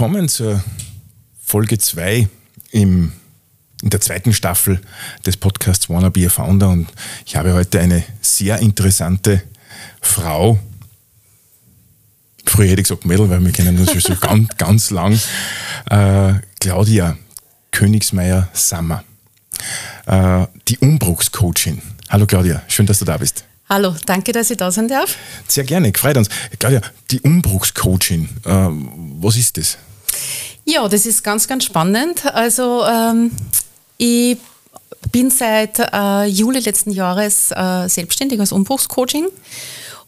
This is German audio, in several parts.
willkommen zur Folge 2 im, in der zweiten Staffel des Podcasts Wanna Be a Founder. Und ich habe heute eine sehr interessante Frau. Früher hätte ich gesagt Mädel, weil wir kennen uns schon so ganz, ganz lang. Äh, Claudia Königsmeier-Sammer, äh, die Umbruchscoachin. Hallo Claudia, schön, dass du da bist. Hallo, danke, dass ich da sein darf. Sehr gerne, gefreut uns. Claudia, die Umbruchscoaching, äh, was ist das? Ja, das ist ganz, ganz spannend. Also ähm, ich bin seit äh, Juli letzten Jahres äh, selbstständig als Umbruchscoaching.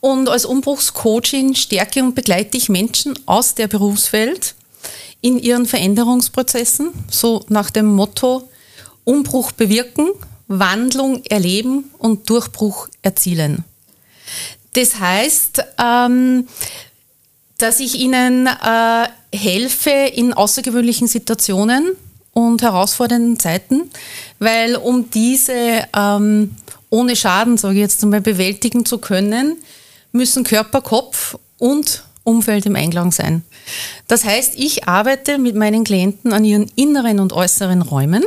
Und als Umbruchscoaching stärke und begleite ich Menschen aus der Berufswelt in ihren Veränderungsprozessen, so nach dem Motto Umbruch bewirken, Wandlung erleben und Durchbruch erzielen. Das heißt, ähm, dass ich ihnen äh, helfe in außergewöhnlichen Situationen und herausfordernden Zeiten, weil um diese ähm, ohne Schaden, sage ich jetzt einmal, bewältigen zu können, müssen Körper, Kopf und Umfeld im Einklang sein. Das heißt, ich arbeite mit meinen Klienten an ihren inneren und äußeren Räumen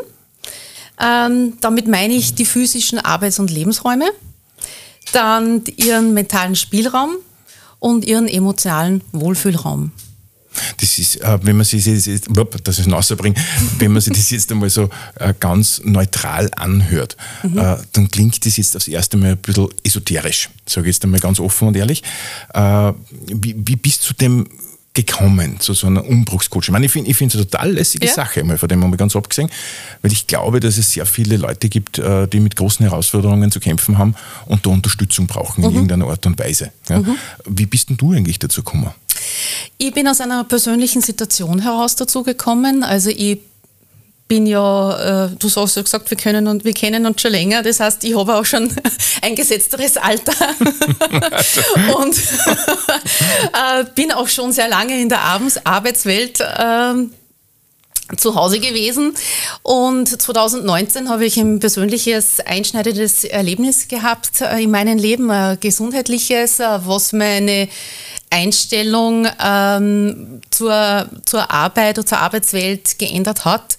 ähm, damit meine ich die physischen Arbeits- und Lebensräume, dann ihren mentalen Spielraum und ihren emotionalen Wohlfühlraum. Das ist, äh, wenn man sich das jetzt, dass ich es wenn man sich das jetzt einmal so äh, ganz neutral anhört, mhm. Äh, dann klingt das jetzt das erste Mal ein bisschen esoterisch, sage ich jetzt einmal ganz offen und ehrlich. Wie, wie bist du dem gekommen zu so einer Umbruchscoach? Ich meine, ich finde es eine total lässige ja. Sache, mal von dem haben wir ganz abgesehen, weil ich glaube, dass es sehr viele Leute gibt, äh, die mit großen Herausforderungen zu kämpfen haben und da Unterstützung brauchen in mhm. irgendeiner Art und Weise. Ja. Mhm. Wie bist denn du eigentlich dazu gekommen? Ich bin aus einer persönlichen Situation heraus dazu gekommen. Also ich bin ja, äh, du hast ja gesagt, wir, können und, wir kennen uns schon länger. Das heißt, ich habe auch schon ein gesetzteres Alter und äh, bin auch schon sehr lange in der Arbeitswelt äh, zu Hause gewesen. Und 2019 habe ich ein persönliches, einschneidendes Erlebnis gehabt äh, in meinem Leben, ein gesundheitliches, äh, was meine Einstellung ähm, zur, zur Arbeit oder zur Arbeitswelt geändert hat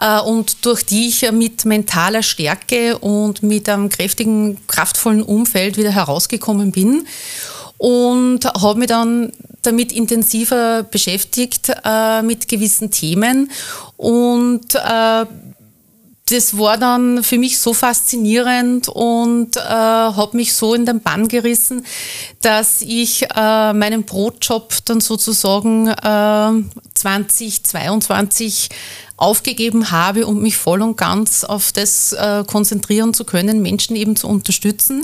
äh, und durch die ich mit mentaler Stärke und mit einem kräftigen, kraftvollen Umfeld wieder herausgekommen bin und habe mich dann damit intensiver beschäftigt äh, mit gewissen Themen und äh, das war dann für mich so faszinierend und äh, habe mich so in den Bann gerissen, dass ich äh, meinen Brotjob dann sozusagen äh, 2022 aufgegeben habe, um mich voll und ganz auf das äh, konzentrieren zu können, Menschen eben zu unterstützen.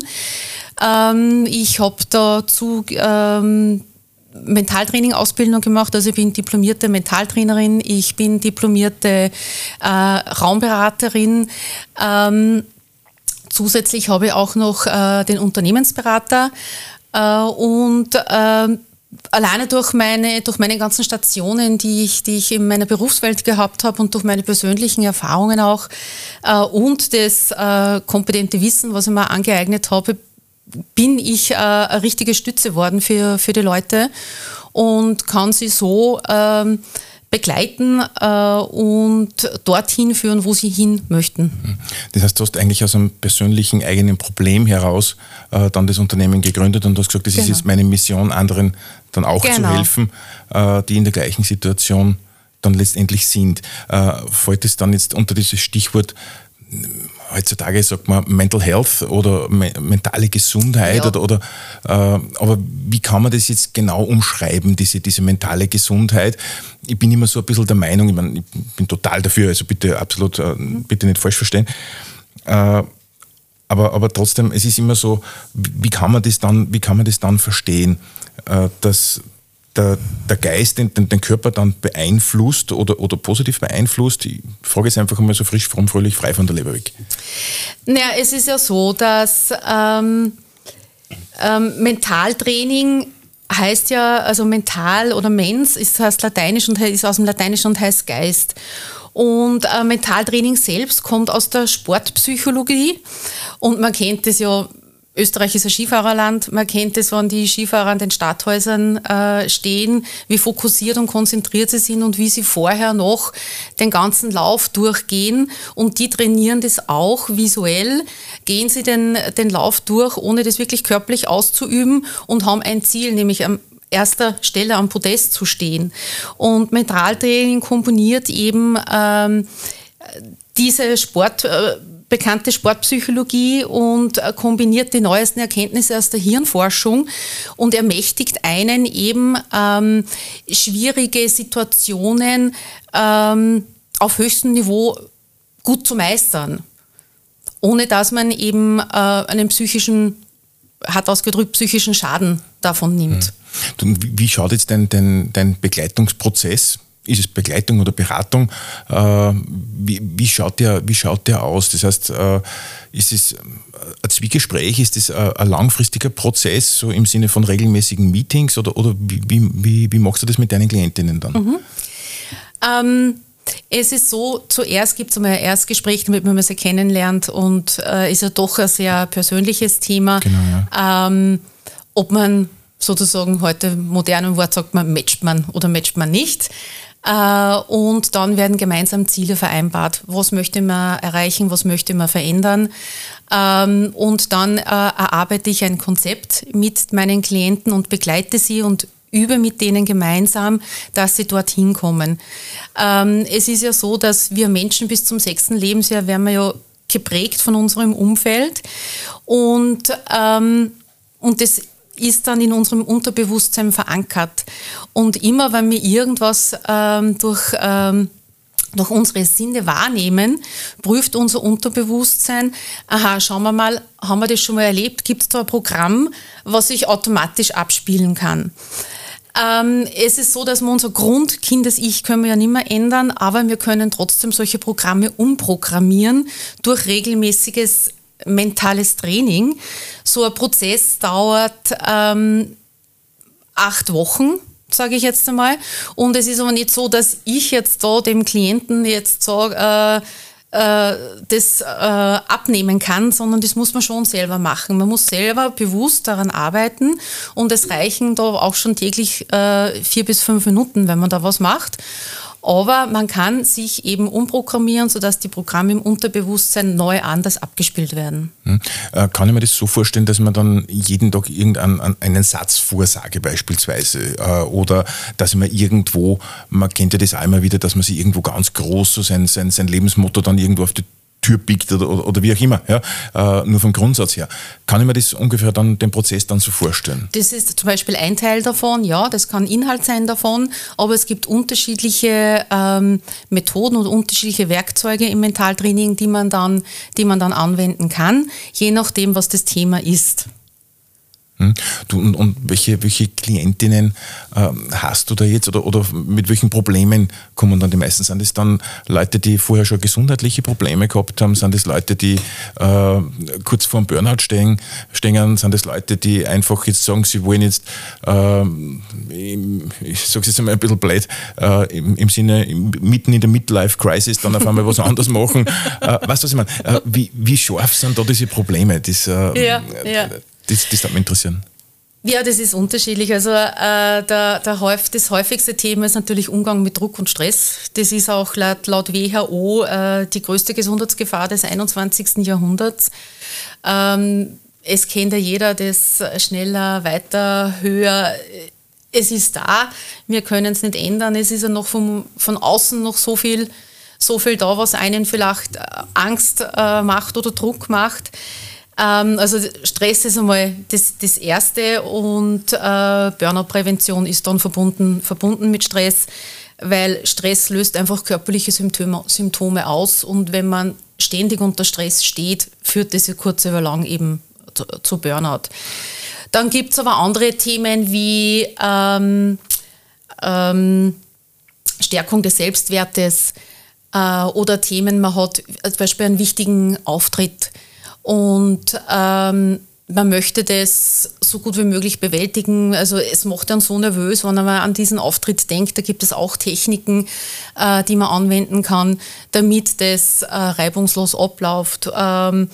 Ähm, ich habe dazu ähm, Mentaltraining-Ausbildung gemacht. Also ich bin diplomierte Mentaltrainerin, ich bin diplomierte äh, Raumberaterin. Ähm, zusätzlich habe ich auch noch äh, den Unternehmensberater äh, und äh, alleine durch meine, durch meine ganzen Stationen, die ich, die ich in meiner Berufswelt gehabt habe und durch meine persönlichen Erfahrungen auch äh, und das äh, kompetente Wissen, was ich mir angeeignet habe, bin ich äh, eine richtige Stütze worden für, für die Leute und kann sie so ähm, begleiten äh, und dorthin führen, wo sie hin möchten. Das heißt, du hast eigentlich aus einem persönlichen eigenen Problem heraus äh, dann das Unternehmen gegründet und hast gesagt, das genau. ist jetzt meine Mission, anderen dann auch genau. zu helfen, äh, die in der gleichen Situation dann letztendlich sind. Äh, fällt es dann jetzt unter dieses Stichwort heutzutage sagt man Mental Health oder me mentale Gesundheit ja. oder, oder äh, aber wie kann man das jetzt genau umschreiben, diese, diese mentale Gesundheit? Ich bin immer so ein bisschen der Meinung, ich, mein, ich bin total dafür, also bitte absolut, äh, bitte nicht falsch verstehen. Äh, aber, aber trotzdem, es ist immer so, wie kann man das dann, wie kann man das dann verstehen, äh, dass, der, der Geist den, den, den, Körper dann beeinflusst oder, oder positiv beeinflusst? Ich frage jetzt einfach mal so frisch, fromm, fröhlich, frei von der Leber weg. Naja, es ist ja so, dass ähm, ähm, Mentaltraining heißt ja, also mental oder mens ist heißt lateinisch und ist aus dem Lateinischen und heißt Geist. Und äh, Mentaltraining selbst kommt aus der Sportpsychologie und man kennt es ja Österreich ist ein Skifahrerland. Man kennt es, wenn die Skifahrer an den Stadthäusern äh, stehen, wie fokussiert und konzentriert sie sind und wie sie vorher noch den ganzen Lauf durchgehen. Und die trainieren das auch visuell, gehen sie den, den Lauf durch, ohne das wirklich körperlich auszuüben und haben ein Ziel, nämlich am erster Stelle am Podest zu stehen. Und Mentaltraining komponiert eben ähm, diese Sport, äh, bekannte Sportpsychologie und äh, kombiniert die neuesten Erkenntnisse aus der Hirnforschung und ermächtigt einen eben ähm, schwierige Situationen ähm, auf höchstem Niveau gut zu meistern, ohne dass man eben äh, einen psychischen, hat ausgedrückt, psychischen Schaden davon nimmt. Hm. Wie schaut jetzt dein, dein, dein Begleitungsprozess ist es Begleitung oder Beratung? Äh, wie, wie, schaut der, wie schaut der aus? Das heißt, äh, ist es ein Zwiegespräch, ist es ein langfristiger Prozess, so im Sinne von regelmäßigen Meetings oder, oder wie, wie, wie machst du das mit deinen Klientinnen dann? Mhm. Ähm, es ist so, zuerst gibt es einmal ein Erstgespräch, damit man sie kennenlernt und äh, ist ja doch ein sehr persönliches Thema. Genau, ja. ähm, ob man sozusagen heute modernen Wort sagt man, matcht man oder matcht man nicht. Äh, und dann werden gemeinsam Ziele vereinbart. Was möchte man erreichen, was möchte man verändern? Ähm, und dann äh, erarbeite ich ein Konzept mit meinen Klienten und begleite sie und übe mit denen gemeinsam, dass sie dorthin kommen. Ähm, es ist ja so, dass wir Menschen bis zum sechsten Lebensjahr werden wir ja geprägt von unserem Umfeld und, ähm, und das ist dann in unserem Unterbewusstsein verankert. Und immer wenn wir irgendwas ähm, durch, ähm, durch unsere Sinne wahrnehmen, prüft unser Unterbewusstsein, aha, schauen wir mal, haben wir das schon mal erlebt? Gibt es da ein Programm, was sich automatisch abspielen kann? Ähm, es ist so, dass wir unser Grundkindes-Ich können wir ja nicht mehr ändern, aber wir können trotzdem solche Programme umprogrammieren durch regelmäßiges mentales Training. So ein Prozess dauert ähm, acht Wochen sage ich jetzt einmal. Und es ist aber nicht so, dass ich jetzt da dem Klienten jetzt sage, äh, äh, das äh, abnehmen kann, sondern das muss man schon selber machen. Man muss selber bewusst daran arbeiten und es reichen da auch schon täglich äh, vier bis fünf Minuten, wenn man da was macht. Aber man kann sich eben umprogrammieren, sodass die Programme im Unterbewusstsein neu anders abgespielt werden. Hm. Äh, kann ich mir das so vorstellen, dass man dann jeden Tag irgendeinen Satz vorsage beispielsweise äh, oder dass man irgendwo, man kennt ja das auch immer wieder, dass man sich irgendwo ganz groß so sein, sein, sein Lebensmotto dann irgendwo auf die Tür biegt oder, oder, oder, wie auch immer, ja, äh, nur vom Grundsatz her. Kann ich mir das ungefähr dann, den Prozess dann so vorstellen? Das ist zum Beispiel ein Teil davon, ja, das kann Inhalt sein davon, aber es gibt unterschiedliche ähm, Methoden und unterschiedliche Werkzeuge im Mentaltraining, die man, dann, die man dann anwenden kann, je nachdem, was das Thema ist. Hm? Du, und, und welche, welche Klientinnen ähm, hast du da jetzt oder, oder mit welchen Problemen kommen dann die meisten? Sind es dann Leute, die vorher schon gesundheitliche Probleme gehabt haben? Sind es Leute, die äh, kurz vor dem Burnout stehen, stehen? Sind es Leute, die einfach jetzt sagen, sie wollen jetzt, äh, ich sage es jetzt einmal ein bisschen blöd, äh, im, im, Sinne, mitten in der Midlife-Crisis dann auf einmal was anderes machen? Äh, weißt du, was ich meine? Äh, wie, wie scharf sind da diese Probleme? Das, äh, ja, ja. Das, das würde mich interessieren. Ja, das ist unterschiedlich. Also äh, der, der häuf, das häufigste Thema ist natürlich Umgang mit Druck und Stress. Das ist auch laut, laut WHO äh, die größte Gesundheitsgefahr des 21. Jahrhunderts. Ähm, es kennt ja jeder, das schneller, weiter, höher. Es ist da, wir können es nicht ändern. Es ist ja noch vom, von außen noch so viel, so viel da, was einen vielleicht Angst äh, macht oder Druck macht. Ähm, also Stress ist einmal das, das Erste und äh, Burnout-Prävention ist dann verbunden, verbunden mit Stress, weil Stress löst einfach körperliche Symptome, Symptome aus und wenn man ständig unter Stress steht, führt das kurz über lang eben zu, zu Burnout. Dann gibt es aber andere Themen wie ähm, ähm, Stärkung des Selbstwertes äh, oder Themen, man hat zum Beispiel einen wichtigen Auftritt und ähm, man möchte das so gut wie möglich bewältigen. Also es macht dann so nervös, wenn man an diesen Auftritt denkt. Da gibt es auch Techniken, äh, die man anwenden kann, damit das äh, reibungslos abläuft. Ähm,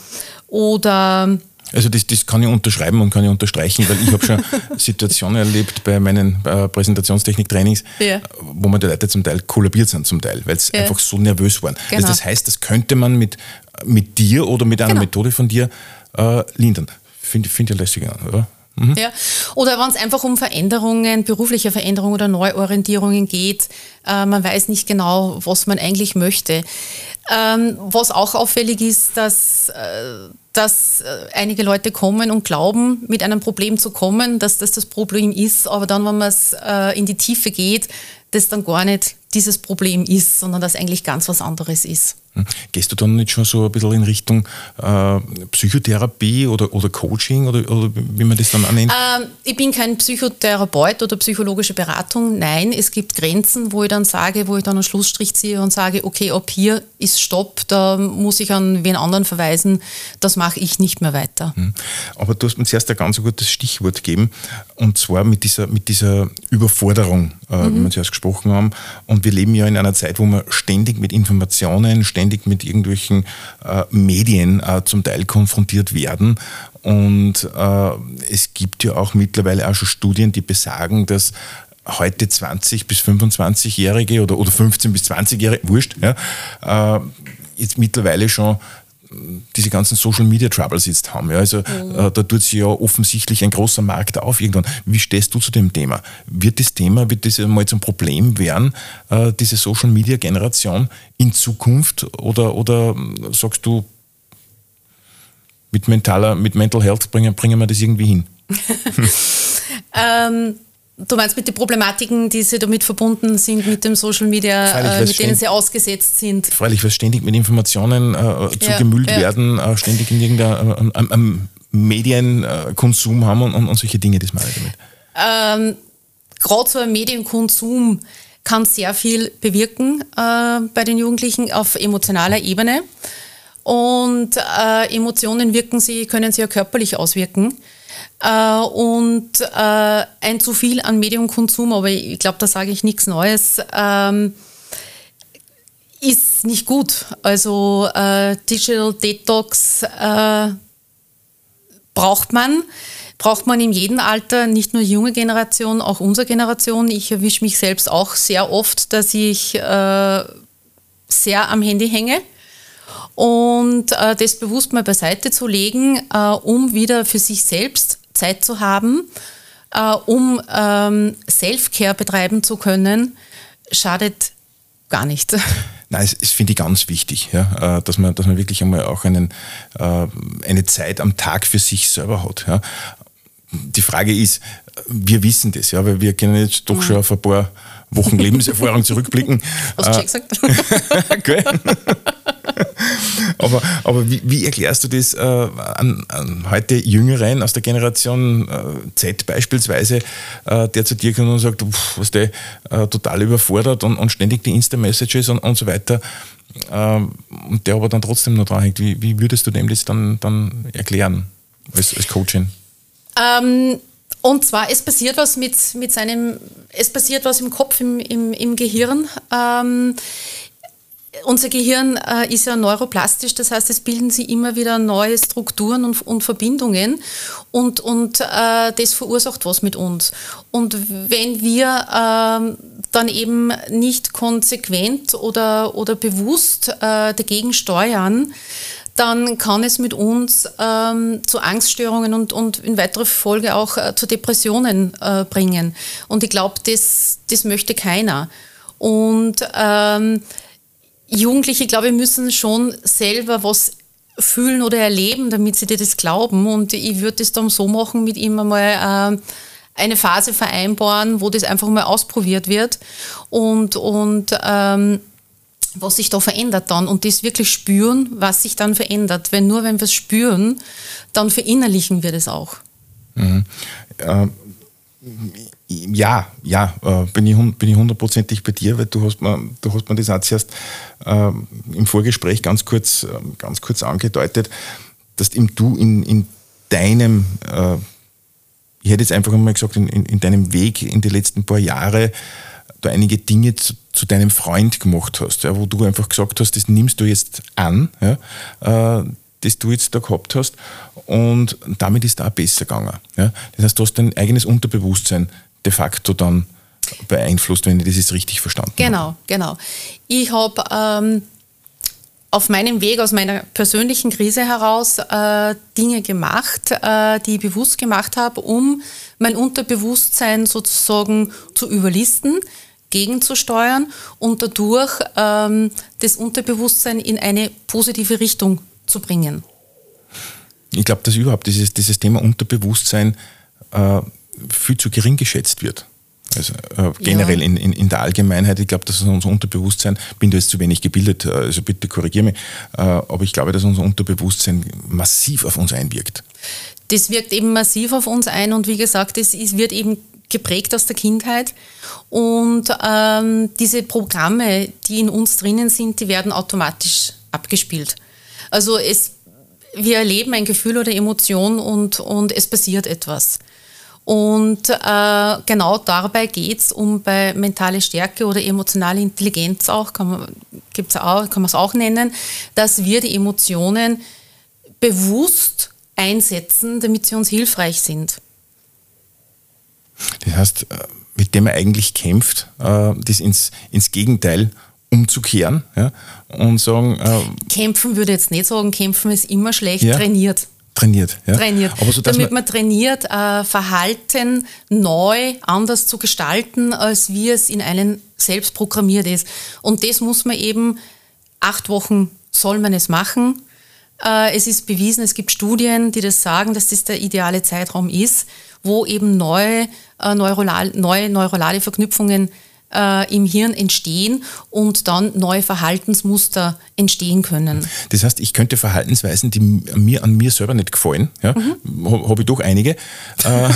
oder Also das, das kann ich unterschreiben und kann ich unterstreichen, weil ich habe schon Situationen erlebt bei meinen äh, Präsentationstechnik-Trainings, ja. wo mir die Leute zum Teil kollabiert sind zum Teil, weil sie ja. einfach so nervös waren. Also genau. Also das heißt, das könnte man mit, mit dir oder mit einer genau. Methode von dir äh, lindern. Finde find ich lässig oder? Mhm. Ja. Oder wenn es einfach um Veränderungen, berufliche Veränderungen oder Neuorientierungen geht, äh, man weiß nicht genau, was man eigentlich möchte. Ähm, was auch auffällig ist, dass, äh, dass äh, einige Leute kommen und glauben, mit einem Problem zu kommen, dass das das Problem ist, aber dann, wenn man es äh, in die Tiefe geht, das dann gar nicht dieses Problem ist, sondern dass eigentlich ganz was anderes ist. Hm. Gehst du dann nicht schon so ein bisschen in Richtung äh, Psychotherapie oder, oder Coaching oder, oder wie man das dann annimmt? Ähm, ich bin kein Psychotherapeut oder psychologische Beratung. Nein, es gibt Grenzen, wo ich dann sage, wo ich dann einen Schlussstrich ziehe und sage, okay, ab hier ist Stopp, da muss ich an wen anderen verweisen, das mache ich nicht mehr weiter. Hm. Aber du hast mir zuerst ein ganz gutes Stichwort gegeben und zwar mit dieser, mit dieser Überforderung, äh, mhm. wie wir zuerst gesprochen haben. Und wir leben ja in einer Zeit, wo wir ständig mit Informationen, ständig mit irgendwelchen äh, Medien äh, zum Teil konfrontiert werden. Und äh, es gibt ja auch mittlerweile auch schon Studien, die besagen, dass heute 20 bis 25-Jährige oder, oder 15 bis 20-Jährige, wurscht, ja, äh, jetzt mittlerweile schon diese ganzen Social Media Troubles jetzt haben. Ja, also mhm. äh, da tut sich ja offensichtlich ein großer Markt auf irgendwann. Wie stehst du zu dem Thema? Wird das Thema, wird das mal zum Problem werden, äh, diese Social Media Generation in Zukunft? Oder, oder sagst du, mit mentaler, mit Mental Health bringen, bringen wir das irgendwie hin? ähm, Du meinst mit den Problematiken, die sie damit verbunden sind, mit dem Social Media, Freilich, äh, mit denen sie ausgesetzt sind? Freilich, weil ständig mit Informationen äh, zugemüllt ja, ja. werden, äh, ständig in irgendeinem äh, Medienkonsum haben und, und, und, solche Dinge, das meine ich damit. Ähm, Gerade so ein Medienkonsum kann sehr viel bewirken äh, bei den Jugendlichen auf emotionaler Ebene. Und äh, Emotionen wirken sie, können sie ja körperlich auswirken. Äh, und äh, ein zu viel an Mediumkonsum, aber ich glaube, da sage ich nichts Neues, ähm, ist nicht gut. Also äh, Digital Detox äh, braucht man. Braucht man in jedem Alter, nicht nur junge Generation, auch unsere Generation. Ich erwische mich selbst auch sehr oft, dass ich äh, sehr am Handy hänge und äh, das bewusst mal beiseite zu legen, äh, um wieder für sich selbst Zeit zu haben, äh, um ähm, Self-Care betreiben zu können, schadet gar nicht. Nein, das, finde ich ganz wichtig, ja, äh, dass, man, dass man wirklich einmal auch einen, äh, eine Zeit am Tag für sich selber hat. Ja. Die Frage ist, wir wissen das, ja, weil wir können jetzt doch schon auf ein paar Wochen Lebenserfahrung zurückblicken. Hast du schon gesagt? okay. aber aber wie, wie, erklärst du das äh, an, an, heute Jüngeren aus der Generation äh, Z beispielsweise, äh, der zu dir kommt und sagt, pff, was der äh, total überfordert und, und ständig die Insta-Messages und, und so weiter, ähm, und der aber dann trotzdem noch dran hängt. Wie, wie würdest du dem das dann, dann erklären als, als Coaching? Ähm, und zwar, es passiert was mit, mit seinem, es passiert was im Kopf, im, im, im Gehirn. Ähm, unser Gehirn äh, ist ja neuroplastisch, das heißt, es bilden sich immer wieder neue Strukturen und, und Verbindungen und, und äh, das verursacht was mit uns. Und wenn wir äh, dann eben nicht konsequent oder, oder bewusst äh, dagegen steuern, dann kann es mit uns ähm, zu Angststörungen und, und in weiterer Folge auch äh, zu Depressionen äh, bringen. Und ich glaube, das, das möchte keiner. Und ähm, Jugendliche, glaube ich, müssen schon selber was fühlen oder erleben, damit sie dir das glauben. Und ich würde es dann so machen, mit ihm einmal äh, eine Phase vereinbaren, wo das einfach mal ausprobiert wird und, und ähm, was sich da verändert dann und das wirklich spüren, was sich dann verändert. Wenn nur wenn wir es spüren, dann verinnerlichen wir das auch. Mhm. Äh, ja, ja, äh, bin, ich, bin ich hundertprozentig bei dir, weil du hast mir, du hast mir das auch zuerst äh, im Vorgespräch ganz kurz, äh, ganz kurz angedeutet, dass eben du in, in deinem, äh, ich hätte jetzt einfach mal gesagt, in, in, in, deinem Weg in die letzten paar Jahre da einige Dinge zu, zu deinem Freund gemacht hast, ja, wo du einfach gesagt hast, das nimmst du jetzt an, ja, äh, das du jetzt da gehabt hast und damit ist da besser gegangen. Ja? Das heißt, du hast dein eigenes Unterbewusstsein de facto dann beeinflusst, wenn ich das jetzt richtig verstanden genau, habe. Genau, genau. Ich habe ähm, auf meinem Weg aus meiner persönlichen Krise heraus äh, Dinge gemacht, äh, die ich bewusst gemacht habe, um mein Unterbewusstsein sozusagen zu überlisten, gegenzusteuern und dadurch ähm, das Unterbewusstsein in eine positive Richtung zu bringen. Ich glaube, dass überhaupt dieses, dieses Thema Unterbewusstsein äh, viel zu gering geschätzt wird. Also äh, generell ja. in, in, in, der Allgemeinheit, ich glaube, dass unser Unterbewusstsein, bin da jetzt zu wenig gebildet, äh, also bitte korrigiere mich, äh, aber ich glaube, dass unser Unterbewusstsein massiv auf uns einwirkt. Das wirkt eben massiv auf uns ein und wie gesagt, es, es wird eben geprägt aus der Kindheit und ähm, diese Programme, die in uns drinnen sind, die werden automatisch abgespielt. Also es, wir erleben ein Gefühl oder Emotion und, und es passiert etwas. Und äh, genau dabei geht es um bei mentale Stärke oder emotionale Intelligenz auch, kann man auch, kann es auch nennen, dass wir die Emotionen bewusst einsetzen, damit sie uns hilfreich sind. Das heißt, äh, mit dem er eigentlich kämpft, äh, das ins, ins Gegenteil umzukehren ja, und sagen. Äh, kämpfen würde jetzt nicht sagen, kämpfen ist immer schlecht, ja, trainiert. Trainiert, ja. Trainiert. Aber so, Damit man, man trainiert, äh, Verhalten neu, anders zu gestalten, als wie es in einen selbst programmiert ist. Und das muss man eben, acht Wochen soll man es machen. Äh, es ist bewiesen, es gibt Studien, die das sagen, dass das der ideale Zeitraum ist, wo eben neue, äh, neuronal, neue neurale Verknüpfungen äh, im Hirn entstehen und dann neue Verhaltensmuster entstehen können. Das heißt, ich könnte Verhaltensweisen, die mir an mir selber nicht gefallen, ja, mhm. habe ich doch einige. Äh,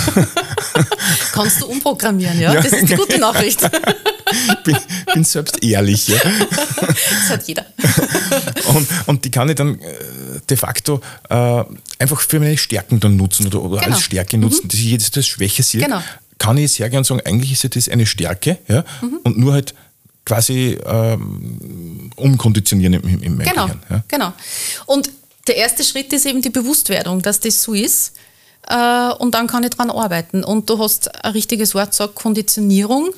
Kannst du umprogrammieren, ja? ja das ist die gute Nachricht. bin, bin selbst ehrlich. Ja. Das hat jeder. Und, und die kann ich dann äh, de facto äh, einfach für meine Stärken dann nutzen oder, oder genau. als Stärke nutzen, mhm. dass ich jetzt das Schwäche sehe. Genau kann ich sehr gern sagen, eigentlich ist ja das eine Stärke ja? Mhm. und nur halt quasi ähm, umkonditionieren im, im Genau, Gehirn, ja? genau. Und der erste Schritt ist eben die Bewusstwerdung, dass das so ist. Äh, und dann kann ich daran arbeiten. Und du hast ein richtiges Wort gesagt, Konditionierung.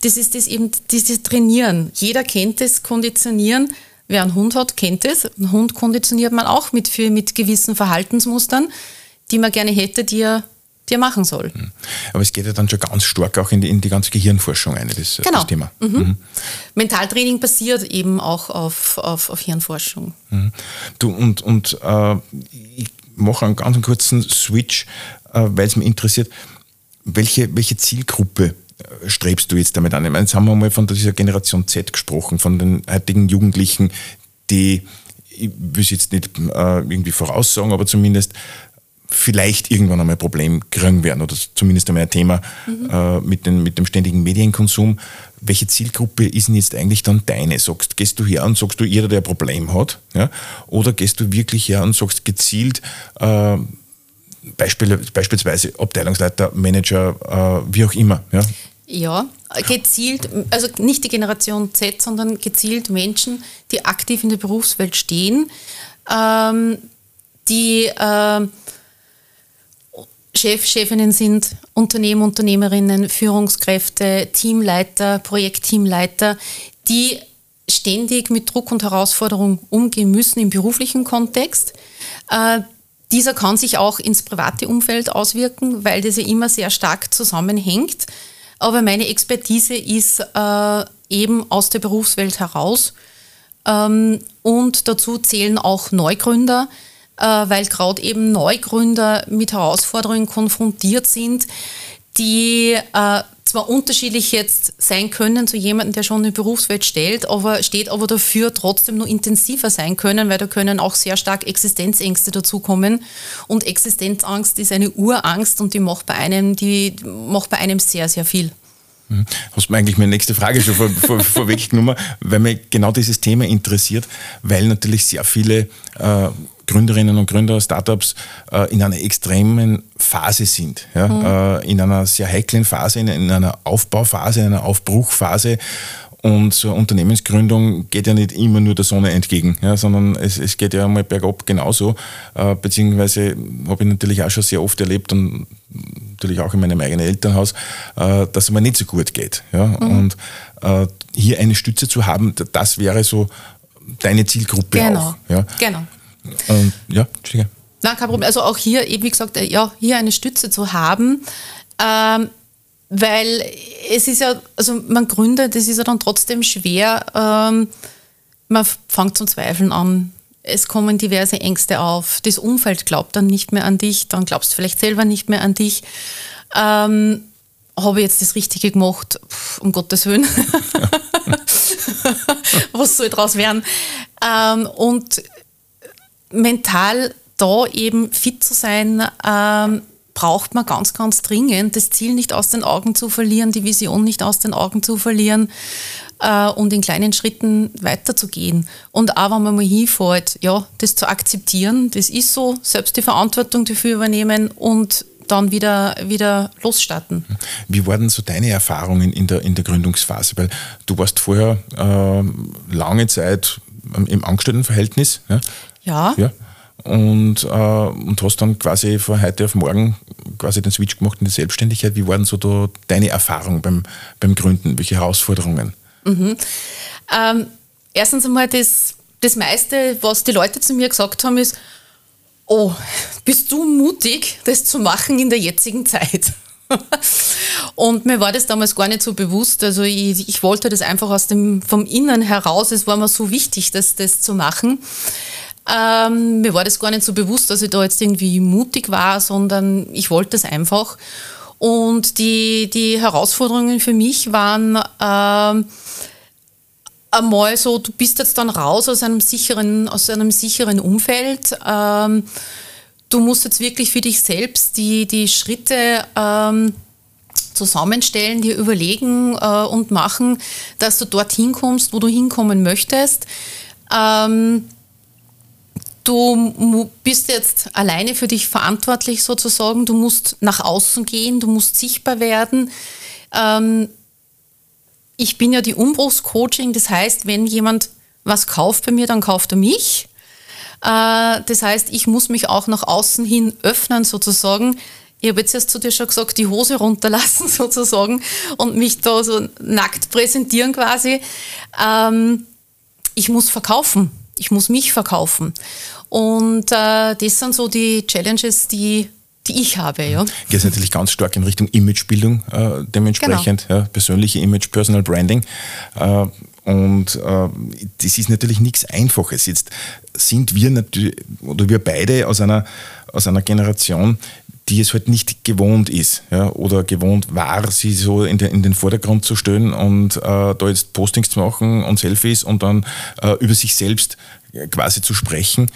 Das ist das eben dieses Trainieren. Jeder kennt das Konditionieren. Wer einen Hund hat, kennt es. Einen Hund konditioniert man auch mit, für, mit gewissen Verhaltensmustern, die man gerne hätte, die er die er machen soll. Hm. Aber es geht ja dann schon ganz stark auch in die, in die ganze Gehirnforschung ein, das, genau. das Thema. Mhm. Mhm. Mentaltraining basiert eben auch auf, auf, auf Hirnforschung. Mhm. Du, und, und äh, ich mache einen ganz kurzen Switch, äh, weil es mich interessiert, welche, welche Zielgruppe äh, strebst du jetzt damit an? Ich meine, jetzt haben wir mal von dieser Generation Z gesprochen, von den heutigen Jugendlichen, die, ich will es jetzt nicht äh, irgendwie voraussagen, aber zumindest vielleicht irgendwann einmal ein Problem kriegen werden oder zumindest einmal ein Thema mhm. äh, mit, den, mit dem ständigen Medienkonsum. Welche Zielgruppe ist denn jetzt eigentlich dann deine? Sagst, gehst du her und sagst du jeder, der ein Problem hat? Ja? Oder gehst du wirklich her und sagst gezielt, äh, Beispiele, beispielsweise Abteilungsleiter, Manager, äh, wie auch immer? Ja? Ja, gezielt, also nicht die Generation Z, sondern gezielt Menschen, die aktiv in der Berufswelt stehen, ähm, die äh, Chef, Chefinnen sind, Unternehmen, Unternehmerinnen, Führungskräfte, Teamleiter, Projektteamleiter, die ständig mit Druck und Herausforderung umgehen müssen im beruflichen Kontext. Äh, dieser kann sich auch ins private Umfeld auswirken, weil das ja immer sehr stark zusammenhängt. Aber meine Expertise ist äh, eben aus der Berufswelt heraus. Ähm, und dazu zählen auch Neugründer, weil gerade eben Neugründer mit Herausforderungen konfrontiert sind, die äh, zwar unterschiedlich jetzt sein können zu jemandem, der schon eine Berufswelt stellt, aber steht aber dafür trotzdem nur intensiver sein können, weil da können auch sehr stark Existenzängste dazukommen. Und Existenzangst ist eine Urangst und die macht bei einem, die macht bei einem sehr, sehr viel. Mhm. Hast du mir eigentlich meine nächste Frage schon vor, vor, vorweggenommen, weil mich genau dieses Thema interessiert, weil natürlich sehr viele äh, Gründerinnen und Gründer, Startups äh, in einer extremen Phase sind, ja? Mhm. Äh, in einer sehr heiklen Phase, in, in, einer Aufbauphase, in einer Aufbruchphase Und so eine Unternehmensgründung geht ja nicht immer nur der Sonne entgegen, ja, sondern es, es geht ja mal bergab genauso. Äh, beziehungsweise habe ich natürlich auch schon sehr oft erlebt und natürlich auch in meinem eigenen Elternhaus, äh, dass es mir nicht so gut geht. Ja. Mhm. Und äh, hier eine Stütze zu haben, das wäre so deine Zielgruppe genau. auch. Ja. Genau. Und, ja, Entschuldige. Nein, kein Problem. Also auch hier, eben wie gesagt, ja, hier eine Stütze zu haben, ähm, weil es ist ja, also man gründet, es ist ja dann trotzdem schwer, ähm, man fängt zum Zweifeln an. Es kommen diverse Ängste auf. Das Umfeld glaubt dann nicht mehr an dich, dann glaubst du vielleicht selber nicht mehr an dich. Ähm, habe ich jetzt das Richtige gemacht? Puh, um Gottes Willen. Was soll daraus werden? Ähm, und mental da eben fit zu sein, ähm, braucht man ganz, ganz dringend, das Ziel nicht aus den Augen zu verlieren, die Vision nicht aus den Augen zu verlieren äh, und in kleinen Schritten weiterzugehen. Und auch wenn man mal hinfällt, ja, das zu akzeptieren, das ist so, selbst die Verantwortung dafür übernehmen und dann wieder, wieder losstarten. Wie waren so deine Erfahrungen in der, in der Gründungsphase? Weil du warst vorher äh, lange Zeit im Angestelltenverhältnis. Ja. ja. ja und, äh, und hast dann quasi von heute auf morgen quasi den Switch gemacht in die Selbstständigkeit. Wie waren so da deine Erfahrungen beim, beim Gründen? Welche Herausforderungen? Mhm. Ähm, erstens einmal das, das meiste, was die Leute zu mir gesagt haben, ist, oh, bist du mutig, das zu machen in der jetzigen Zeit? Und mir war das damals gar nicht so bewusst. Also ich, ich wollte das einfach aus dem, vom Innen heraus. Es war mir so wichtig, das, das zu machen. Ähm, mir war das gar nicht so bewusst, dass ich da jetzt irgendwie mutig war, sondern ich wollte es einfach. Und die, die Herausforderungen für mich waren ähm, einmal so, du bist jetzt dann raus aus einem sicheren, aus einem sicheren Umfeld. Ähm, du musst jetzt wirklich für dich selbst die, die Schritte ähm, zusammenstellen, dir überlegen äh, und machen, dass du dorthin kommst, wo du hinkommen möchtest. Ähm, du bist jetzt alleine für dich verantwortlich sozusagen. Du musst nach außen gehen, du musst sichtbar werden. Ähm, ich bin ja die Umbruchscoaching, das heißt, wenn jemand was kauft bei mir, dann kauft er mich. Äh, das heißt, ich muss mich auch nach außen hin öffnen sozusagen. Ich habe jetzt erst zu dir schon gesagt, die Hose runterlassen sozusagen und mich da so nackt präsentieren quasi. Ähm, ich muss verkaufen ich muss mich verkaufen. Und äh, das sind so die Challenges, die, die ich habe. Ja. Geht natürlich ganz stark in Richtung Imagebildung äh, dementsprechend, genau. ja, persönliche Image, Personal Branding. Äh, und äh, das ist natürlich nichts Einfaches. Jetzt sind wir natürlich, oder wir beide aus einer, aus einer Generation, die es halt nicht gewohnt ist ja, oder gewohnt war, sie so in, den, in den Vordergrund zu stellen und äh, da jetzt Postings zu machen und Selfies und dann äh, über sich selbst quasi zu sprechen.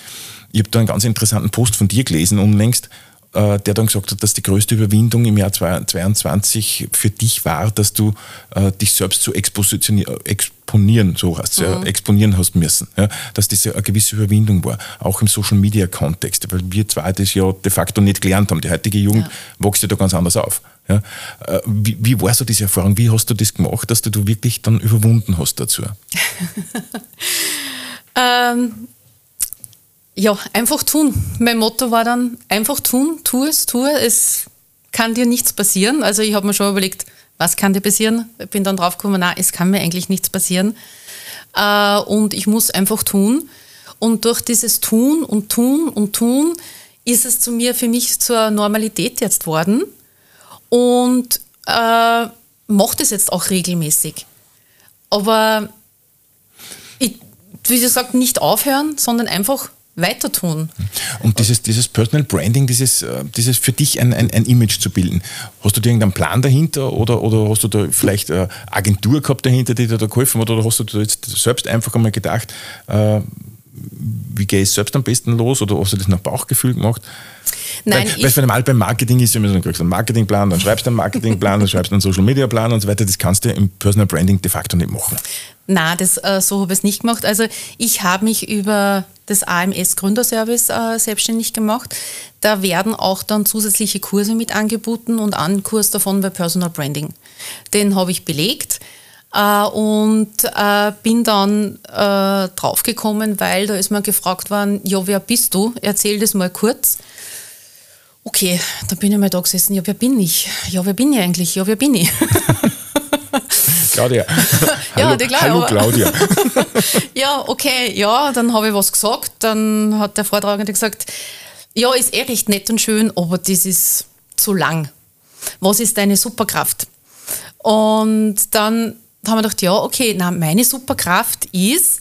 Ich habe da einen ganz interessanten Post von dir gelesen unlängst, äh, der dann gesagt hat, dass die größte Überwindung im Jahr 2022 für dich war, dass du äh, dich selbst zu exponieren, so heißt mhm. ja, exponieren hast müssen. Ja, dass das eine gewisse Überwindung war, auch im Social Media Kontext, weil wir zwei das ja de facto nicht gelernt haben. Die heutige Jugend ja. wächst ja da ganz anders auf. Ja, äh, wie, wie war so diese Erfahrung? Wie hast du das gemacht, dass du, du wirklich dann überwunden hast dazu? ähm, ja, einfach tun. Mein Motto war dann, einfach tun, tu es, tu es. Es kann dir nichts passieren. Also ich habe mir schon überlegt, was kann dir passieren? Bin dann drauf gekommen, na, es kann mir eigentlich nichts passieren. Äh, und ich muss einfach tun. Und durch dieses Tun und Tun und Tun ist es zu mir für mich zur Normalität jetzt worden. Und äh, mache das jetzt auch regelmäßig. Aber ich, wie gesagt, nicht aufhören, sondern einfach weiter tun. Und dieses, dieses Personal Branding, dieses, äh, dieses für dich ein, ein, ein Image zu bilden, hast du dir irgendeinen Plan dahinter oder, oder hast du da vielleicht eine Agentur gehabt dahinter, die dir da geholfen hat oder hast du da jetzt selbst einfach einmal gedacht, äh, wie gehe ich selbst am besten los oder hast du das nach Bauchgefühl gemacht? Nein, weil, weil normal beim Marketing ist immer so, einen Marketingplan, dann schreibst du einen Marketingplan, dann schreibst du einen Social Media Plan und so weiter. Das kannst du im Personal Branding de facto nicht machen. Na, das, äh, so habe ich es nicht gemacht. Also ich habe mich über das AMS Gründerservice äh, selbstständig gemacht. Da werden auch dann zusätzliche Kurse mit angeboten und ein Kurs davon bei Personal Branding. Den habe ich belegt. Äh, und äh, bin dann äh, draufgekommen, weil da ist mir gefragt worden, ja, wer bist du? Erzähl das mal kurz. Okay, dann bin ich mal da gesessen, ja, wer bin ich? Ja, wer bin ich eigentlich? Ja, wer bin ich? Claudia. ja, hallo, klar, hallo Claudia. ja, okay, ja, dann habe ich was gesagt. Dann hat der Vortragende gesagt, ja, ist eh recht nett und schön, aber das ist zu lang. Was ist deine Superkraft? Und dann haben wir gedacht, ja, okay, na, meine Superkraft ist,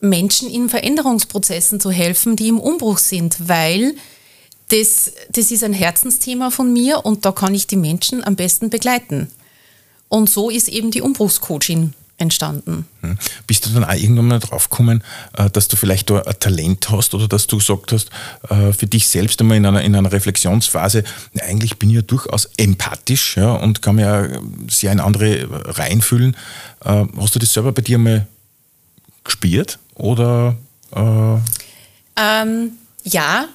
Menschen in Veränderungsprozessen zu helfen, die im Umbruch sind, weil das, das ist ein Herzensthema von mir und da kann ich die Menschen am besten begleiten. Und so ist eben die Umbruchscoaching entstanden. Hm. Bist du dann auch irgendwann mal drauf gekommen, äh, dass du vielleicht da ein Talent hast oder dass du gesagt hast, äh, für dich selbst einmal in einer, in einer Reflexionsphase, eigentlich bin ich ja durchaus empathisch ja, und kann mir ja sehr in andere reinfühlen. Äh, hast du das selber bei dir mal gespürt oder? Ähm, ja,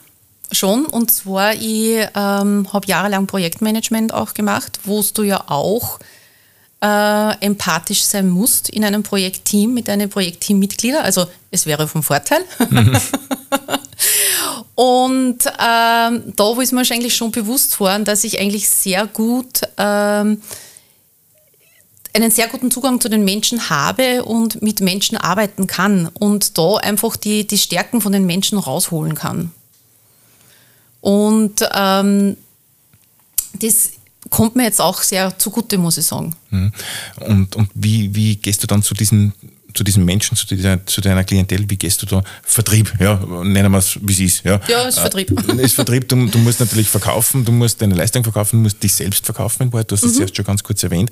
schon. Und zwar, ich ähm, habe jahrelang Projektmanagement auch gemacht, wo du ja auch äh, empathisch sein musst in einem Projektteam mit deinen Projektteammitgliedern. Also es wäre vom Vorteil. Mhm. Und ähm, da wo ist mir eigentlich schon bewusst worden, dass ich eigentlich sehr gut ähm, einen sehr guten Zugang zu den Menschen habe und mit Menschen arbeiten kann und da einfach die, die Stärken von den Menschen rausholen kann. Und ähm, das kommt mir jetzt auch sehr zugute, muss ich sagen. Mhm. Und, und wie, wie gehst du dann zu diesen zu diesen Menschen, zu, dieser, zu deiner Klientel, wie gehst du da? Vertrieb, ja, nennen wir es, wie es ist. Ja, ja ist Vertrieb. Äh, ist Vertrieb, du, du, musst natürlich verkaufen, du musst deine Leistung verkaufen, du musst dich selbst verkaufen, du hast es mhm. erst schon ganz kurz erwähnt.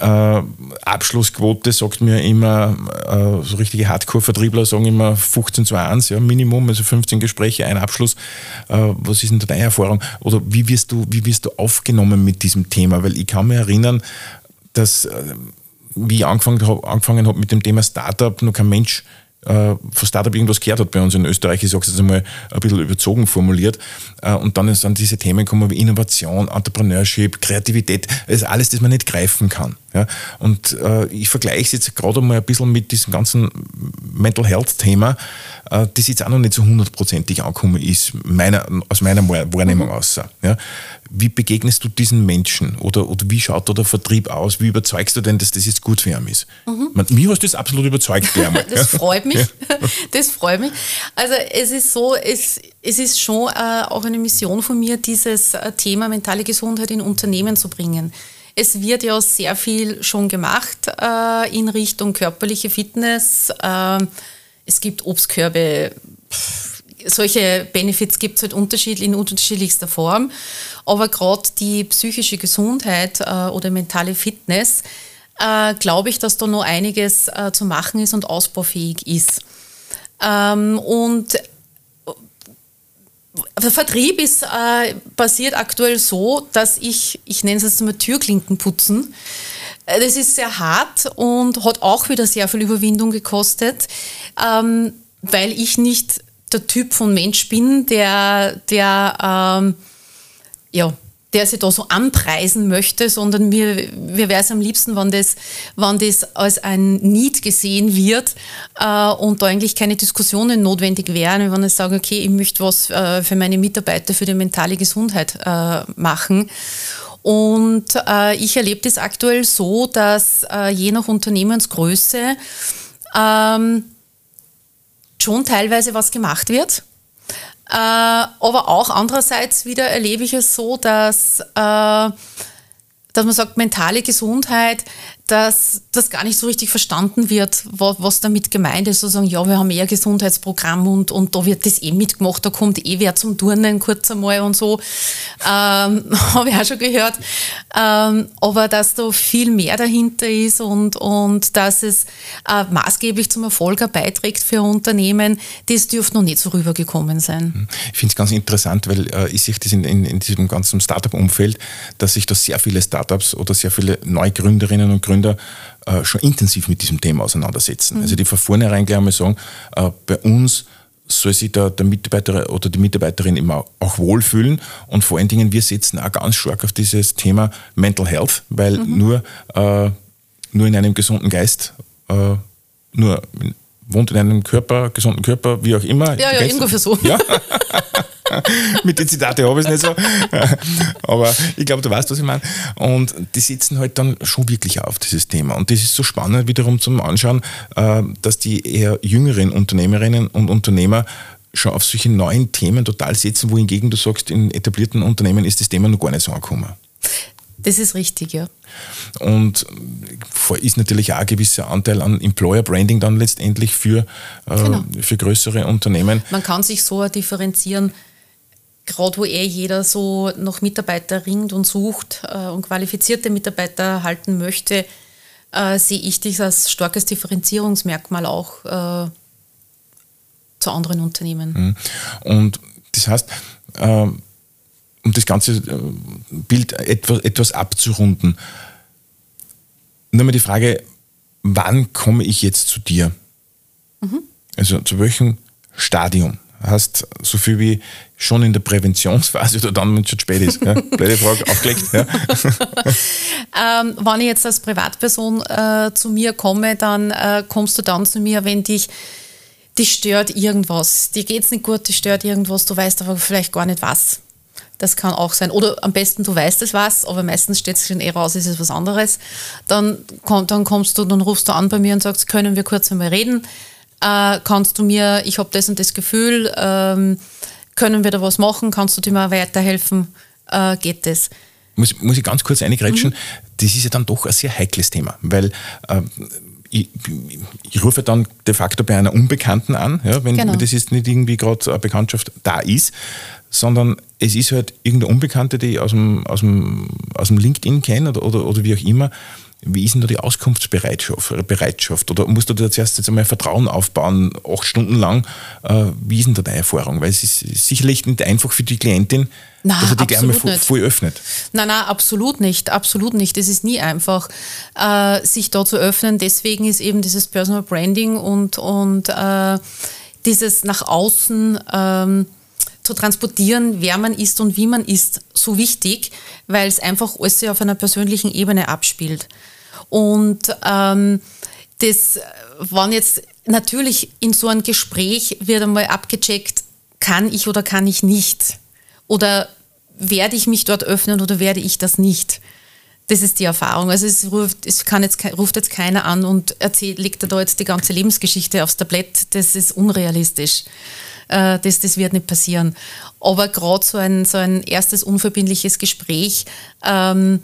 Äh, Abschlussquote sagt mir immer, äh, so richtige Hardcore-Vertriebler sagen immer 15 zu 1, ja, Minimum, also 15 Gespräche, ein Abschluss. Äh, was ist denn deine Erfahrung? Oder wie wirst, du, wie wirst du aufgenommen mit diesem Thema? Weil ich kann mich erinnern, dass, äh, wie ich angefangen habe angefangen hab mit dem Thema Startup, noch kein Mensch von Startup irgendwas gehört hat bei uns in Österreich, ich sage es jetzt einmal ein bisschen überzogen formuliert. Äh, und dann dann diese Themen kommen wie Innovation, Entrepreneurship, Kreativität, das ist alles, das man nicht greifen kann. Ja? Und äh, ich vergleiche es jetzt gerade mal ein bisschen mit diesem ganzen Mental Health-Thema, äh, das jetzt auch noch nicht so hundertprozentig angekommen ist, meiner, aus meiner Wahrnehmung mhm. aus. Ja? Wie begegnest du diesen Menschen oder, oder wie schaut da der Vertrieb aus? Wie überzeugst du denn, dass das jetzt gut für ihn ist? Mhm. Man, mich hast du das absolut überzeugt, das ja. freut mich. Das freut mich. Also es ist so, es, es ist schon äh, auch eine Mission von mir, dieses äh, Thema mentale Gesundheit in Unternehmen zu bringen. Es wird ja sehr viel schon gemacht äh, in Richtung körperliche Fitness. Äh, es gibt Obstkörbe. solche Benefits gibt es halt unterschiedlich, in unterschiedlichster Form. Aber gerade die psychische Gesundheit äh, oder mentale Fitness, äh, glaube ich, dass da noch einiges äh, zu machen ist und ausbaufähig ist. Ähm, und der Vertrieb ist äh, passiert aktuell so, dass ich, ich nenne es jetzt mal Türklinken putzen. Äh, das ist sehr hart und hat auch wieder sehr viel Überwindung gekostet, ähm, weil ich nicht der Typ von Mensch bin, der, der ähm, ja, der sich da so anpreisen möchte, sondern mir, mir wäre es am liebsten, wenn das, wenn das als ein Need gesehen wird äh, und da eigentlich keine Diskussionen notwendig wären, wenn ich sage, okay, ich möchte was äh, für meine Mitarbeiter, für die mentale Gesundheit äh, machen. Und äh, ich erlebe das aktuell so, dass äh, je nach Unternehmensgröße ähm, schon teilweise was gemacht wird aber auch andererseits wieder erlebe ich es so, dass, äh, dass man sagt, mentale Gesundheit dass das gar nicht so richtig verstanden wird, was, damit gemeint ist. So sagen, ja, wir haben eher Gesundheitsprogramm und, und da wird das eh mitgemacht, da kommt eh wer zum Turnen kurz einmal und so. Ähm, Habe ich auch schon gehört. Ähm, aber dass da viel mehr dahinter ist und, und dass es äh, maßgeblich zum Erfolg beiträgt für Unternehmen, das dürfte noch nicht so rübergekommen sein. Hm. Ich finde es ganz interessant, weil äh, ich sehe das in, in, in diesem ganzen Startup-Umfeld, dass sich da sehr viele Startups oder sehr viele Neugründerinnen und Gründer Gründer äh, schon intensiv mit diesem Thema auseinandersetzen. Mhm. Also die von vornherein gleich einmal sagen, äh, bei uns soll sich der, der Mitarbeiter oder die Mitarbeiterin immer auch wohlfühlen. Und vor allen Dingen, wir setzen auch ganz stark auf dieses Thema Mental Health, weil mhm. nur, äh, nur in einem gesunden Geist, äh, nur wohnt in einem Körper, gesunden Körper, wie auch immer. Ja, ja, ungefähr so. Ja. Mit den Zitate habe ich es nicht so. Aber ich glaube, du weißt, was ich meine. Und die setzen halt dann schon wirklich auf dieses Thema. Und das ist so spannend wiederum zum Anschauen, äh, dass die eher jüngeren Unternehmerinnen und Unternehmer schon auf solche neuen Themen total setzen, wohingegen du sagst, in etablierten Unternehmen ist das Thema noch gar nicht so angekommen. Das ist richtig, ja. Und ist natürlich auch ein gewisser Anteil an Employer Branding dann letztendlich für, äh, genau. für größere Unternehmen. Man kann sich so differenzieren, gerade wo eh jeder so nach Mitarbeiter ringt und sucht äh, und qualifizierte Mitarbeiter halten möchte, äh, sehe ich das als starkes Differenzierungsmerkmal auch äh, zu anderen Unternehmen. Mhm. Und das heißt, ähm, um das ganze äh, Bild etwas, etwas abzurunden, nur mal die Frage, wann komme ich jetzt zu dir? Mhm. Also zu welchem Stadium? Hast so viel wie schon in der Präventionsphase oder dann, wenn es schon spät ist? Ja? Blöde Frage, aufgelegt. Ja. ähm, wenn ich jetzt als Privatperson äh, zu mir komme, dann äh, kommst du dann zu mir, wenn dich die stört irgendwas. Dir geht es nicht gut, die stört irgendwas, du weißt aber vielleicht gar nicht was. Das kann auch sein. Oder am besten, du weißt es was, aber meistens steht es schon eh raus, ist es was anderes. Dann, komm, dann kommst du, dann rufst du an bei mir und sagst, können wir kurz einmal reden? Äh, kannst du mir, ich habe das und das Gefühl, ähm, können wir da was machen? Kannst du dir mal weiterhelfen? Äh, geht das? Muss, muss ich ganz kurz eingrätschen? Mhm. Das ist ja dann doch ein sehr heikles Thema, weil äh, ich, ich, rufe dann de facto bei einer Unbekannten an, ja, wenn, genau. wenn das jetzt nicht irgendwie gerade eine Bekanntschaft da ist, sondern es ist halt irgendeine Unbekannte, die ich aus dem, aus dem, aus dem LinkedIn kenne oder, oder, oder wie auch immer. Wie ist denn da die Auskunftsbereitschaft? Bereitschaft? Oder musst du da zuerst jetzt einmal Vertrauen aufbauen, acht Stunden lang? Äh, wie ist denn da deine Erfahrung? Weil es ist sicherlich nicht einfach für die Klientin, Nein, dass er die voll, voll öffnet. Nein, nein, absolut nicht. Absolut nicht. Es ist nie einfach, äh, sich da zu öffnen. Deswegen ist eben dieses Personal Branding und, und äh, dieses nach außen ähm, zu transportieren, wer man ist und wie man ist, so wichtig, weil es einfach alles auf einer persönlichen Ebene abspielt. Und ähm, das waren jetzt natürlich in so einem Gespräch wird einmal abgecheckt, kann ich oder kann ich nicht? Oder werde ich mich dort öffnen oder werde ich das nicht? Das ist die Erfahrung. Also es ruft, es kann jetzt, ruft jetzt keiner an und erzählt, legt da jetzt die ganze Lebensgeschichte aufs Tablett. Das ist unrealistisch äh, das, das wird nicht passieren. Aber gerade so ein, so ein erstes unverbindliches Gespräch ähm,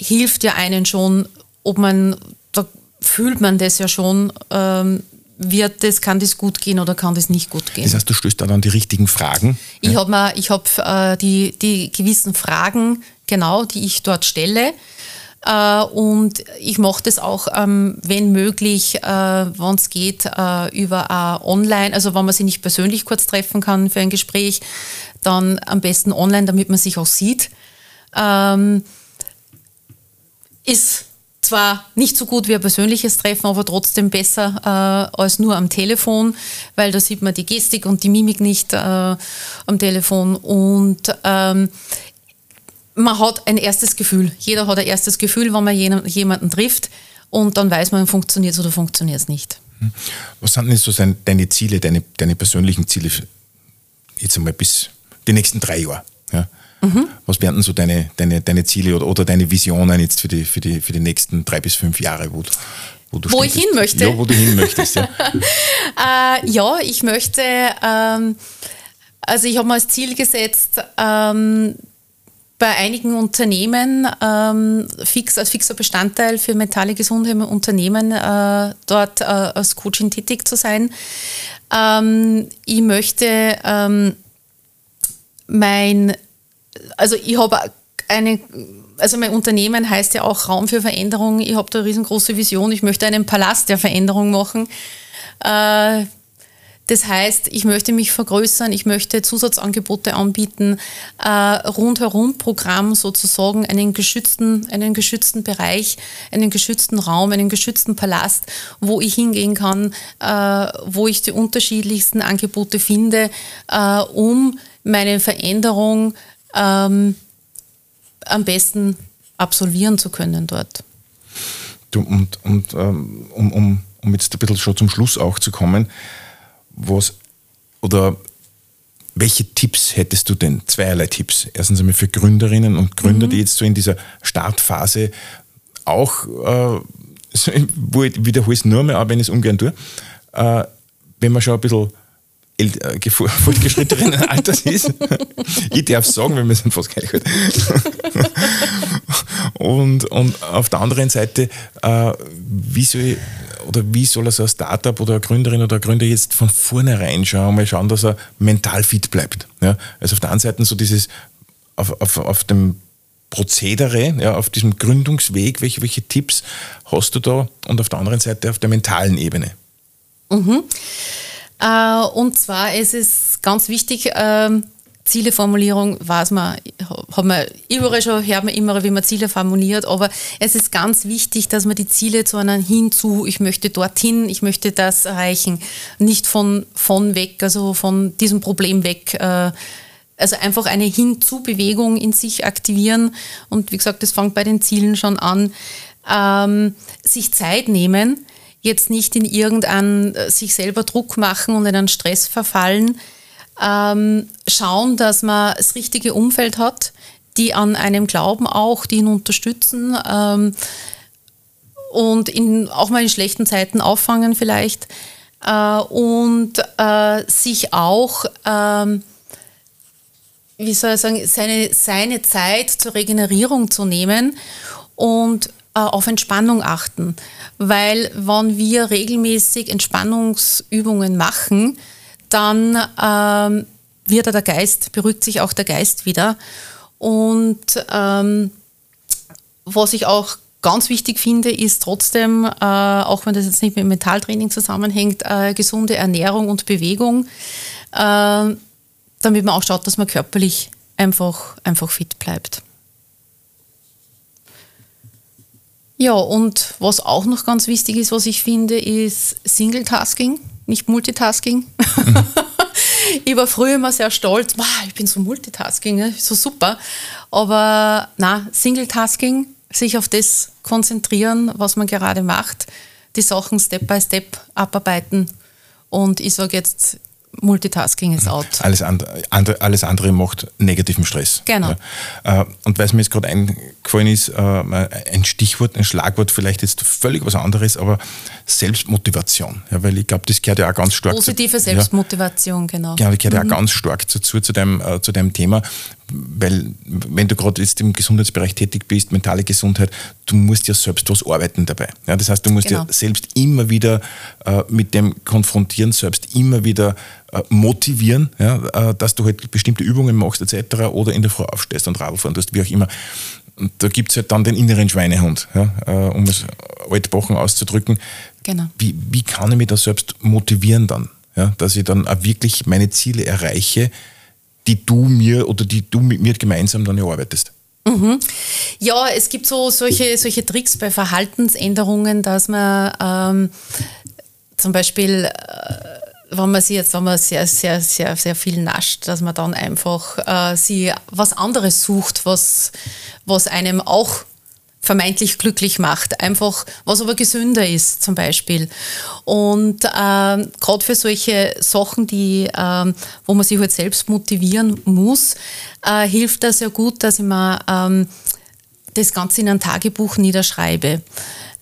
hilft ja einen schon, ob man, da fühlt man das ja schon, ähm, wird das, kann das gut gehen oder kann das nicht gut gehen. Das heißt, du stößt da dann die richtigen Fragen? Ich ja. habe hab, äh, die, die gewissen Fragen, genau, die ich dort stelle. Äh, und ich mache das auch, ähm, wenn möglich, äh, wenn es geht, äh, über online, also wenn man sich nicht persönlich kurz treffen kann für ein Gespräch, dann am besten online, damit man sich auch sieht. Ähm, ist zwar nicht so gut wie ein persönliches Treffen, aber trotzdem besser äh, als nur am Telefon, weil da sieht man die Gestik und die Mimik nicht äh, am Telefon. Und ähm, man hat ein erstes Gefühl. Jeder hat ein erstes Gefühl, wenn man jemanden trifft und dann weiß man, funktioniert es oder funktioniert es nicht. Hm. Was sind denn so deine Ziele, deine, deine persönlichen Ziele jetzt einmal bis die nächsten drei Jahre? Ja? Mhm. Was wären denn so deine, deine, deine Ziele oder, oder deine Visionen jetzt für die, für, die, für die nächsten drei bis fünf Jahre, wo, wo du Wo ich hin möchte. Ja, wo du hin möchtest. Ja, äh, ja ich möchte, ähm, also ich habe mir als Ziel gesetzt, ähm, bei einigen Unternehmen ähm, fix, als fixer Bestandteil für mentale Gesundheit im Unternehmen äh, dort äh, als Coaching tätig zu sein. Ähm, ich möchte ähm, mein, also ich habe eine, also mein Unternehmen heißt ja auch Raum für Veränderung. Ich habe da eine riesengroße Vision. Ich möchte einen Palast der Veränderung machen. Äh, das heißt, ich möchte mich vergrößern, ich möchte Zusatzangebote anbieten, äh, rundherum Programm sozusagen, einen geschützten, einen geschützten Bereich, einen geschützten Raum, einen geschützten Palast, wo ich hingehen kann, äh, wo ich die unterschiedlichsten Angebote finde, äh, um meine Veränderung ähm, am besten absolvieren zu können dort. und, und ähm, um, um, um jetzt ein bisschen schon zum Schluss auch zu kommen, was oder welche Tipps hättest du denn? Zweierlei Tipps. Erstens einmal für Gründerinnen und Gründer, mhm. die jetzt so in dieser Startphase auch, äh, wo ich wiederhole es nur mehr, wenn ich es ungern tue, äh, wenn man schon ein bisschen äh, fortgeschrittenen Alters ist. ich darf sagen, weil wir sind fast gleich alt. und, und auf der anderen Seite, äh, wie soll ich, oder wie soll er so ein Startup oder eine Gründerin oder ein Gründer jetzt von vornherein schauen, mal schauen, dass er mental fit bleibt. Ja? Also auf der einen Seite so dieses auf, auf, auf dem Prozedere, ja, auf diesem Gründungsweg, welche, welche Tipps hast du da und auf der anderen Seite auf der mentalen Ebene? Mhm. Äh, und zwar ist es ganz wichtig, ähm, Zieleformulierung weiß man, hat man überall schon, hört man immer, wie man Ziele formuliert, aber es ist ganz wichtig, dass man die Ziele zu einer hinzu, ich möchte dorthin, ich möchte das erreichen, nicht von, von weg, also von diesem Problem weg. Äh, also einfach eine Hinzu-Bewegung in sich aktivieren und wie gesagt, das fängt bei den Zielen schon an. Ähm, sich Zeit nehmen, jetzt nicht in irgendeinen äh, sich selber Druck machen und in einen Stress verfallen. Ähm, schauen, dass man das richtige Umfeld hat, die an einem glauben auch, die ihn unterstützen ähm, und ihn auch mal in schlechten Zeiten auffangen vielleicht äh, und äh, sich auch, ähm, wie soll ich sagen, seine, seine Zeit zur Regenerierung zu nehmen und auf Entspannung achten. Weil wenn wir regelmäßig Entspannungsübungen machen, dann ähm, wird der Geist, beruhigt sich auch der Geist wieder. Und ähm, was ich auch ganz wichtig finde, ist trotzdem, äh, auch wenn das jetzt nicht mit Mentaltraining zusammenhängt, äh, gesunde Ernährung und Bewegung, äh, damit man auch schaut, dass man körperlich einfach, einfach fit bleibt. Ja, und was auch noch ganz wichtig ist, was ich finde, ist Single-Tasking, nicht Multitasking. Mhm. ich war früher immer sehr stolz, wow, ich bin so Multitasking, ne, so super. Aber na, Single-Tasking, sich auf das konzentrieren, was man gerade macht, die Sachen Step by Step abarbeiten. Und ich sage jetzt, Multitasking ist out. Alles andere, alles andere macht negativen Stress. Genau. Ja. Äh, und weil es mir jetzt gerade eingefallen ist, äh, ein Stichwort, ein Schlagwort, vielleicht jetzt völlig was anderes, aber Selbstmotivation. Ja, weil ich glaube, das gehört ja auch ganz stark Positive Selbstmotivation, ja, genau. Genau, das gehört mhm. ja auch ganz stark dazu, zu deinem, äh, zu deinem Thema weil wenn du gerade jetzt im Gesundheitsbereich tätig bist, mentale Gesundheit, du musst ja selbst was arbeiten dabei. Ja, das heißt, du musst genau. ja selbst immer wieder äh, mit dem konfrontieren, selbst immer wieder äh, motivieren, ja, äh, dass du halt bestimmte Übungen machst etc. oder in der Früh aufstehst und Radl fahren tust, wie auch immer. Und da gibt es halt dann den inneren Schweinehund, ja, äh, um es altbachen auszudrücken. Genau. Wie, wie kann ich mich da selbst motivieren dann? Ja, dass ich dann auch wirklich meine Ziele erreiche, die du mir oder die du mit mir gemeinsam dann erarbeitest? Mhm. Ja, es gibt so solche, solche Tricks bei Verhaltensänderungen, dass man ähm, zum Beispiel, äh, wenn man sie jetzt, wenn man sehr, sehr, sehr, sehr viel nascht, dass man dann einfach äh, sie was anderes sucht, was, was einem auch vermeintlich glücklich macht. Einfach, was aber gesünder ist zum Beispiel. Und ähm, gerade für solche Sachen, die, ähm, wo man sich halt selbst motivieren muss, äh, hilft das ja gut, dass ich mir ähm, das Ganze in ein Tagebuch niederschreibe.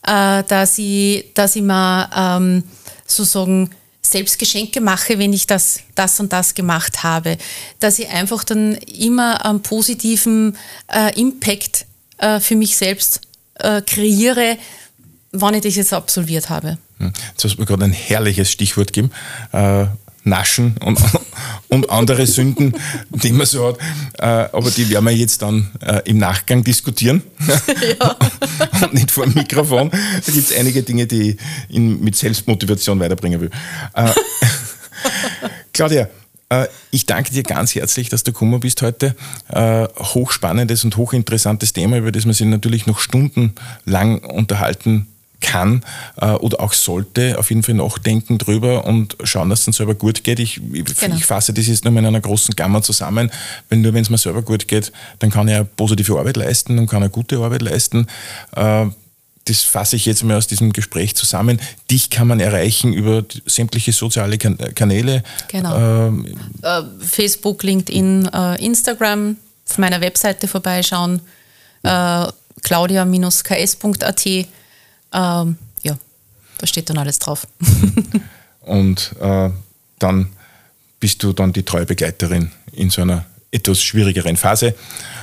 Äh, dass, ich, dass ich mir ähm, sozusagen selbst Geschenke mache, wenn ich das, das und das gemacht habe. Dass ich einfach dann immer einen positiven äh, Impact äh, für mich selbst äh, kreiere, wann ich das jetzt absolviert habe. Hm. Jetzt hast du mir gerade ein herrliches Stichwort gegeben. Äh, Naschen und, und andere Sünden, die man so hat. Äh, aber die werden wir jetzt dann äh, im Nachgang diskutieren. Ja. und nicht vor dem Mikrofon. Da gibt es einige Dinge, die ich mit Selbstmotivation weiterbringen will. Äh, Claudia, ich danke dir ganz herzlich, dass du gekommen bist heute. Äh, hochspannendes und hochinteressantes Thema, über das man sich natürlich noch stundenlang unterhalten kann äh, oder auch sollte, auf jeden Fall nachdenken drüber und schauen, dass es dann selber gut geht. Ich, genau. ich fasse das jetzt nur in einer großen Gamma zusammen, weil nur wenn es mir selber gut geht, dann kann ich eine positive Arbeit leisten und kann eine gute Arbeit leisten. Das fasse ich jetzt mal aus diesem Gespräch zusammen. Dich kann man erreichen über sämtliche soziale Kanäle. Genau. Ähm, äh, Facebook, LinkedIn, äh, Instagram, auf meiner Webseite vorbeischauen, äh, claudia-ks.at. Ähm, ja, da steht dann alles drauf. Und äh, dann bist du dann die treue Begleiterin in so einer etwas schwierigeren Phase.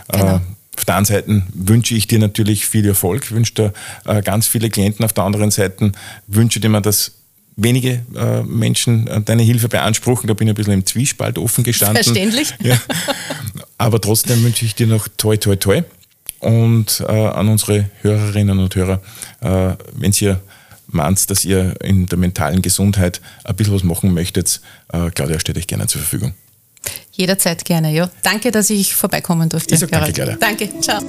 Genau. Auf der einen Seite wünsche ich dir natürlich viel Erfolg, wünsche dir äh, ganz viele Klienten. Auf der anderen Seite wünsche dir, dass wenige äh, Menschen äh, deine Hilfe beanspruchen. Da bin ich ein bisschen im Zwiespalt offen gestanden. Verständlich. Ja. Aber trotzdem wünsche ich dir noch toi, toi, toi. Und äh, an unsere Hörerinnen und Hörer, äh, wenn ihr meint, dass ihr in der mentalen Gesundheit ein bisschen was machen möchtet, äh, Claudia steht euch gerne zur Verfügung. Jederzeit gerne, ja. Danke, dass ich vorbeikommen durfte. Ich sag danke, Gerald. Danke, ciao.